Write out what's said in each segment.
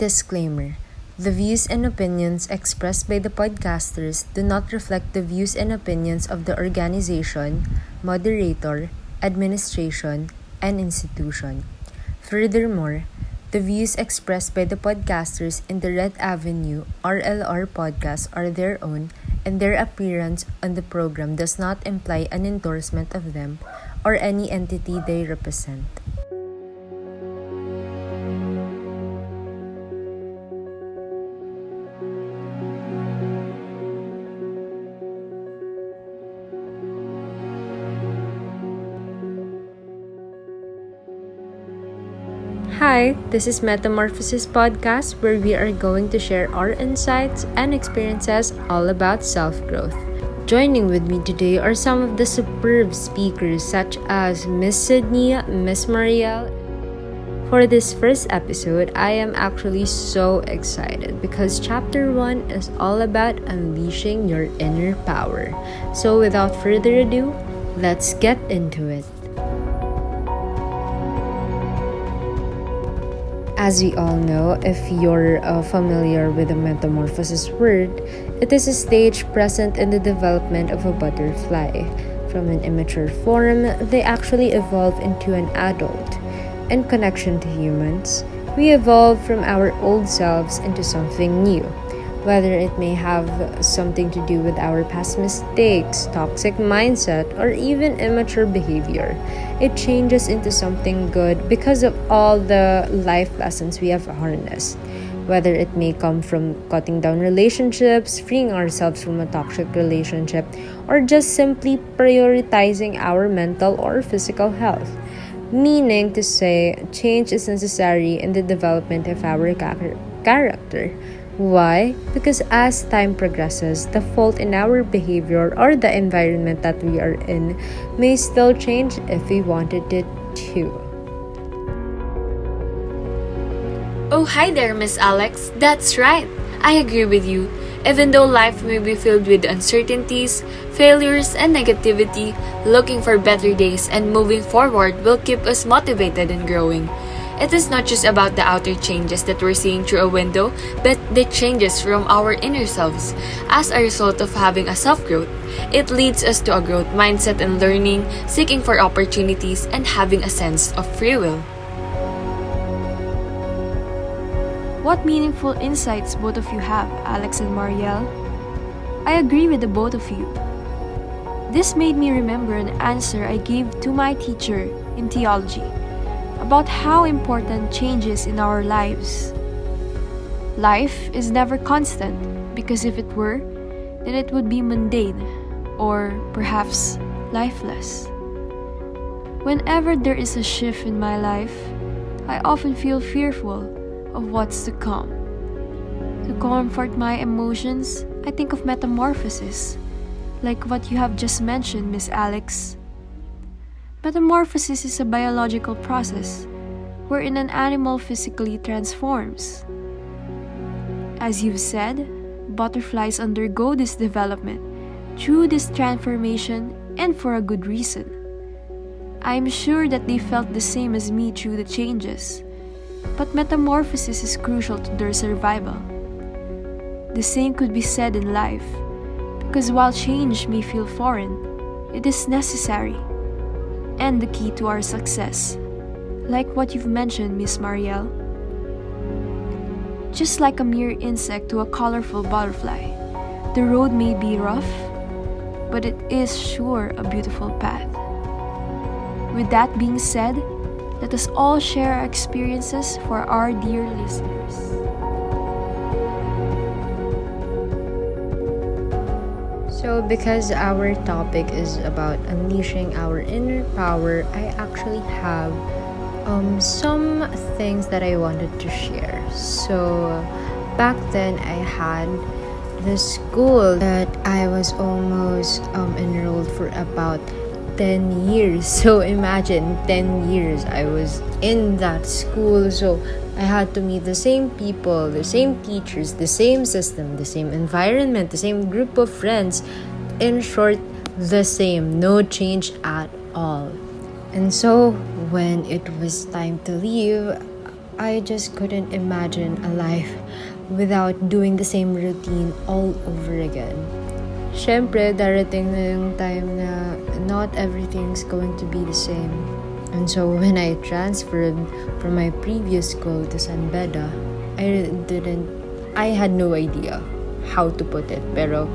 Disclaimer The views and opinions expressed by the podcasters do not reflect the views and opinions of the organization, moderator, administration, and institution. Furthermore, the views expressed by the podcasters in the Red Avenue RLR podcast are their own, and their appearance on the program does not imply an endorsement of them or any entity they represent. Hi, this is Metamorphosis Podcast, where we are going to share our insights and experiences all about self growth. Joining with me today are some of the superb speakers, such as Miss Sydney, Miss Marielle. For this first episode, I am actually so excited because chapter 1 is all about unleashing your inner power. So, without further ado, let's get into it. As we all know, if you're uh, familiar with the metamorphosis word, it is a stage present in the development of a butterfly. From an immature form, they actually evolve into an adult. In connection to humans, we evolve from our old selves into something new whether it may have something to do with our past mistakes, toxic mindset, or even immature behavior. It changes into something good because of all the life lessons we have harnessed. Whether it may come from cutting down relationships, freeing ourselves from a toxic relationship, or just simply prioritizing our mental or physical health. Meaning to say, change is necessary in the development of our character why? Because as time progresses, the fault in our behavior or the environment that we are in may still change if we wanted it to. Oh, hi there, Miss Alex. That's right. I agree with you. Even though life may be filled with uncertainties, failures, and negativity, looking for better days and moving forward will keep us motivated and growing. It is not just about the outer changes that we're seeing through a window, but the changes from our inner selves. As a result of having a self growth, it leads us to a growth mindset and learning, seeking for opportunities, and having a sense of free will. What meaningful insights both of you have, Alex and Marielle. I agree with the both of you. This made me remember an answer I gave to my teacher in theology about how important changes in our lives. Life is never constant because if it were, then it would be mundane or perhaps lifeless. Whenever there is a shift in my life, I often feel fearful of what's to come. To comfort my emotions, I think of metamorphosis, like what you have just mentioned, Miss Alex. Metamorphosis is a biological process wherein an animal physically transforms. As you've said, butterflies undergo this development through this transformation and for a good reason. I am sure that they felt the same as me through the changes, but metamorphosis is crucial to their survival. The same could be said in life, because while change may feel foreign, it is necessary and the key to our success. Like what you've mentioned, Miss Marielle. Just like a mere insect to a colorful butterfly, the road may be rough, but it is sure a beautiful path. With that being said, let us all share our experiences for our dear listeners. So, because our topic is about unleashing our inner power, I actually have um, some things that I wanted to share. So, back then, I had the school that I was almost um, enrolled for about 10 years. So, imagine 10 years I was in that school. So, I had to meet the same people, the same teachers, the same system, the same environment, the same group of friends. In short, the same, no change at all. And so, when it was time to leave, I just couldn't imagine a life without doing the same routine all over again. Siyempre, darating na yung time na not everything's going to be the same. And so when I transferred from my previous school to San Beda, I didn't, I had no idea how to put it, pero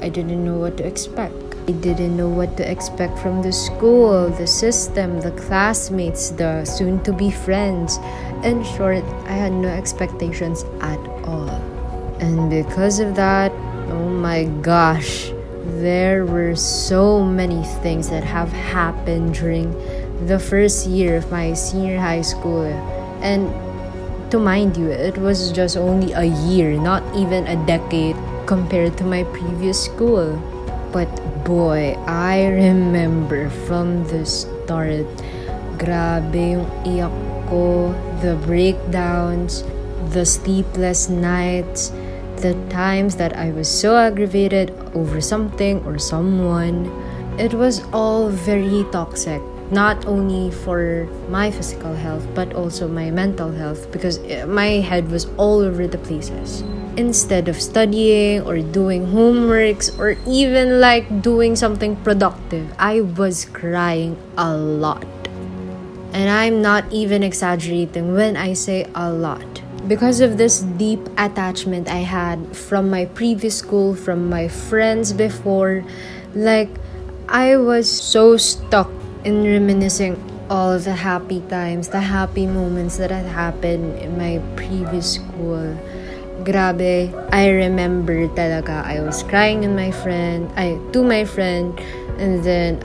I didn't know what to expect. I didn't know what to expect from the school, the system, the classmates, the soon to be friends. In short, I had no expectations at all. And because of that, oh my gosh, there were so many things that have happened during the first year of my senior high school. And to mind you, it was just only a year, not even a decade compared to my previous school. But boy, I remember from the start, grabe yung iyak ko, the breakdowns, the sleepless nights, the times that I was so aggravated over something or someone. It was all very toxic, not only for my physical health, but also my mental health because eh, my head was all over the places instead of studying or doing homeworks or even like doing something productive, I was crying a lot. And I'm not even exaggerating when I say a lot. Because of this deep attachment I had from my previous school, from my friends before, like I was so stuck in reminiscing all the happy times, the happy moments that had happened in my previous school grabe, I remember talaga, I was crying in my friend, I, to my friend, and then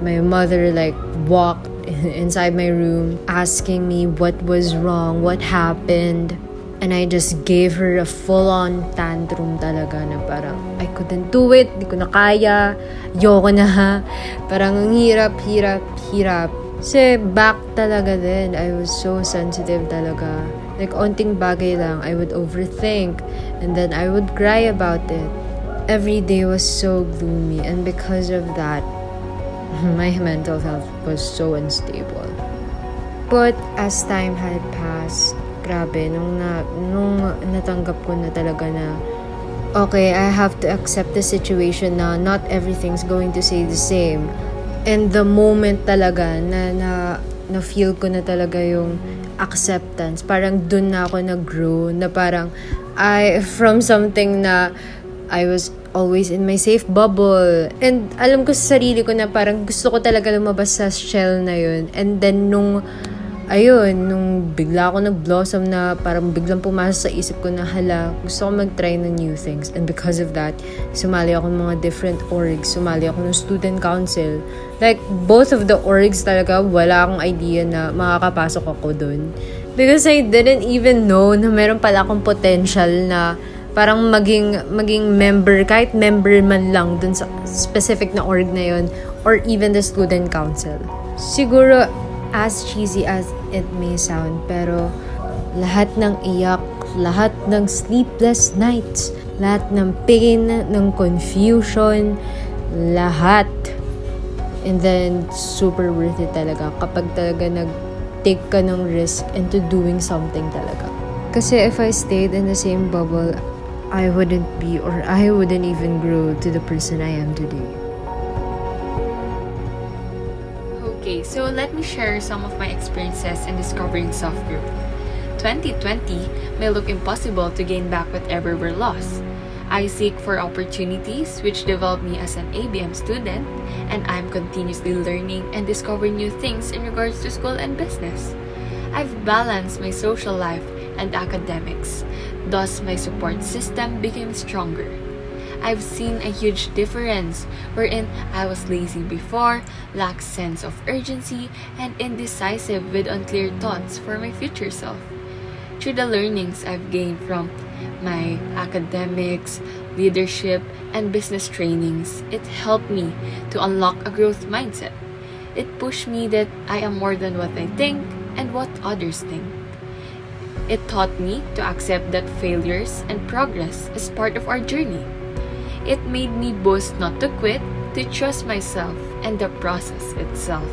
my mother like walked inside my room asking me what was wrong, what happened. And I just gave her a full-on tantrum talaga na parang I couldn't do it, di ko na kaya, yoko na ha. Parang ang hirap, hirap, hirap. Kasi back talaga din, I was so sensitive talaga. Like, onting bagay lang, I would overthink. And then I would cry about it. Every day was so gloomy. And because of that, my mental health was so unstable. But as time had passed, grabe, nung, na, nung natanggap ko na talaga na okay, I have to accept the situation na not everything's going to stay the same. And the moment talaga na, na, na feel ko na talaga yung acceptance. Parang dun na ako nag-grow na parang I from something na I was always in my safe bubble. And alam ko sa sarili ko na parang gusto ko talaga lumabas sa shell na yun. And then nung ayun, nung bigla ako nag-blossom na parang biglang pumasok sa isip ko na hala, gusto ko mag-try ng new things. And because of that, sumali ako ng mga different orgs. Sumali ako ng student council. Like, both of the orgs talaga, wala akong idea na makakapasok ako dun. Because I didn't even know na meron pala akong potential na parang maging maging member kahit member man lang dun sa specific na org na yon or even the student council siguro as cheesy as it may sound, pero lahat ng iyak, lahat ng sleepless nights, lahat ng pain, ng confusion, lahat. And then, super worth it talaga kapag talaga nag-take ka ng risk into doing something talaga. Kasi if I stayed in the same bubble, I wouldn't be or I wouldn't even grow to the person I am today. Okay, so let me share some of my experiences in discovering self growth. 2020 may look impossible to gain back whatever we're lost. I seek for opportunities which develop me as an ABM student, and I'm continuously learning and discovering new things in regards to school and business. I've balanced my social life and academics, thus, my support system became stronger. I've seen a huge difference wherein I was lazy before, lacked sense of urgency, and indecisive with unclear thoughts for my future self. Through the learnings I've gained from my academics, leadership, and business trainings, it helped me to unlock a growth mindset. It pushed me that I am more than what I think and what others think. It taught me to accept that failures and progress is part of our journey it made me boast not to quit, to trust myself and the process itself.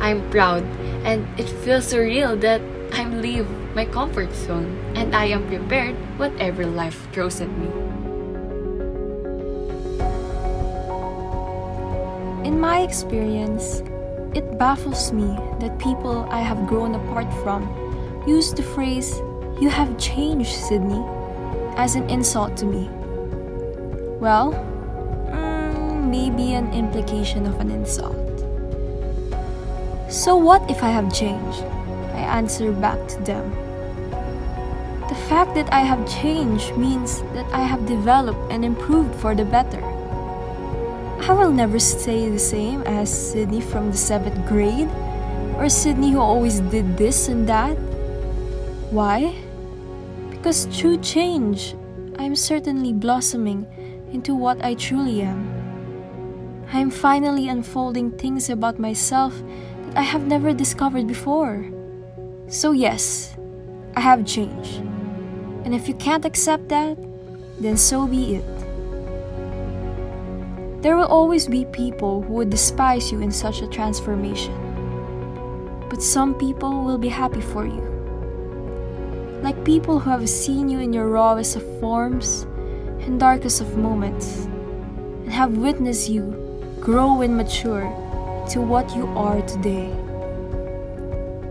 I'm proud and it feels surreal that I'm leave my comfort zone and I am prepared whatever life throws at me. In my experience, it baffles me that people I have grown apart from use the phrase, You have changed, Sydney, as an insult to me. Well, mm, maybe an implication of an insult. So, what if I have changed? I answer back to them. The fact that I have changed means that I have developed and improved for the better. I will never stay the same as Sydney from the seventh grade or Sydney who always did this and that. Why? Because through change, I am certainly blossoming into what I truly am. I am finally unfolding things about myself that I have never discovered before. So, yes, I have changed. And if you can't accept that, then so be it. There will always be people who would despise you in such a transformation. But some people will be happy for you. Like people who have seen you in your rawest of forms and darkest of moments, and have witnessed you grow and mature to what you are today.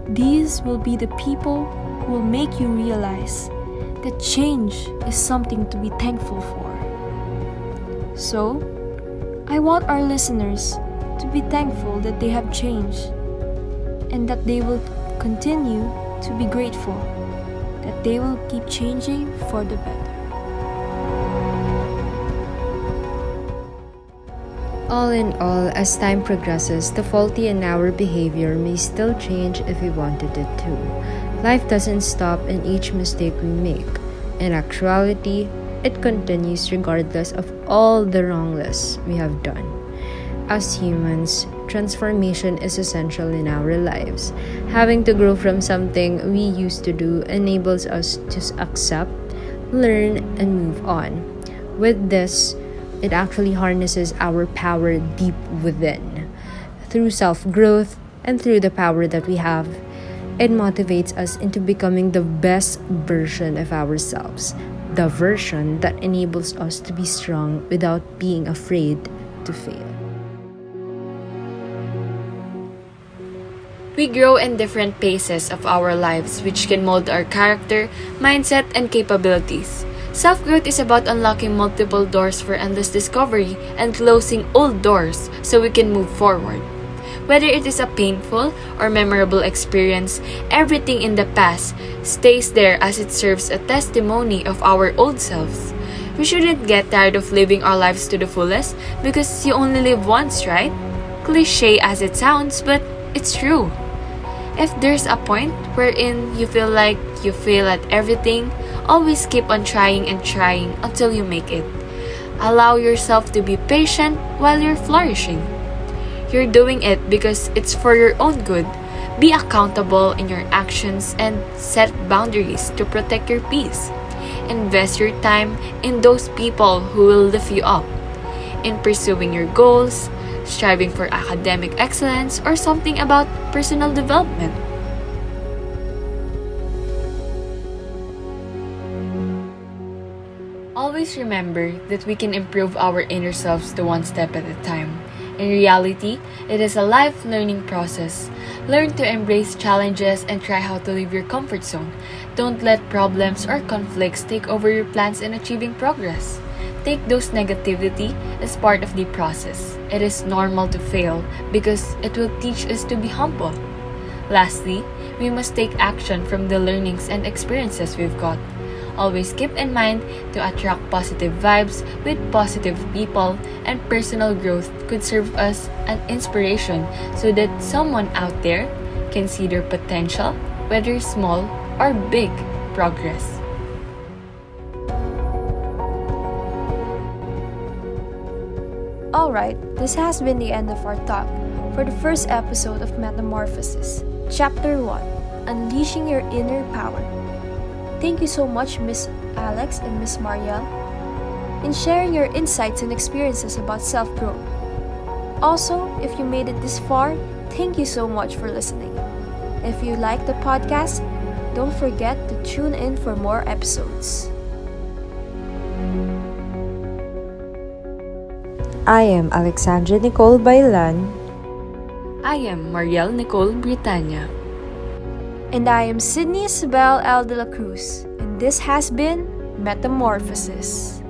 These will be the people who will make you realize that change is something to be thankful for. So, I want our listeners to be thankful that they have changed and that they will continue to be grateful that they will keep changing for the better. All in all, as time progresses, the faulty in our behavior may still change if we wanted it to. Life doesn't stop in each mistake we make. In actuality, it continues regardless of all the wrongness we have done. As humans, transformation is essential in our lives. Having to grow from something we used to do enables us to accept, learn, and move on. With this, it actually harnesses our power deep within. Through self growth and through the power that we have, it motivates us into becoming the best version of ourselves, the version that enables us to be strong without being afraid to fail. We grow in different paces of our lives, which can mold our character, mindset, and capabilities. Self growth is about unlocking multiple doors for endless discovery and closing old doors so we can move forward. Whether it is a painful or memorable experience, everything in the past stays there as it serves a testimony of our old selves. We shouldn't get tired of living our lives to the fullest because you only live once, right? Cliche as it sounds, but it's true. If there's a point wherein you feel like you fail at everything, always keep on trying and trying until you make it. Allow yourself to be patient while you're flourishing. You're doing it because it's for your own good. Be accountable in your actions and set boundaries to protect your peace. Invest your time in those people who will lift you up. In pursuing your goals, striving for academic excellence, or something about personal development. Always remember that we can improve our inner selves to one step at a time. In reality, it is a life learning process. Learn to embrace challenges and try how to leave your comfort zone. Don't let problems or conflicts take over your plans in achieving progress. Take those negativity as part of the process. It is normal to fail because it will teach us to be humble. Lastly, we must take action from the learnings and experiences we've got. Always keep in mind to attract positive vibes with positive people, and personal growth could serve as an inspiration so that someone out there can see their potential, whether small or big progress. Alright, this has been the end of our talk for the first episode of Metamorphosis, Chapter 1 Unleashing Your Inner Power. Thank you so much, Miss Alex and Miss Marielle, in sharing your insights and experiences about self growth. Also, if you made it this far, thank you so much for listening. If you like the podcast, Don't forget to tune in for more episodes. I am Alexandra Nicole Bailan. I am Marielle Nicole Britannia. And I am Sydney Isabel L. de la Cruz. And this has been Metamorphosis.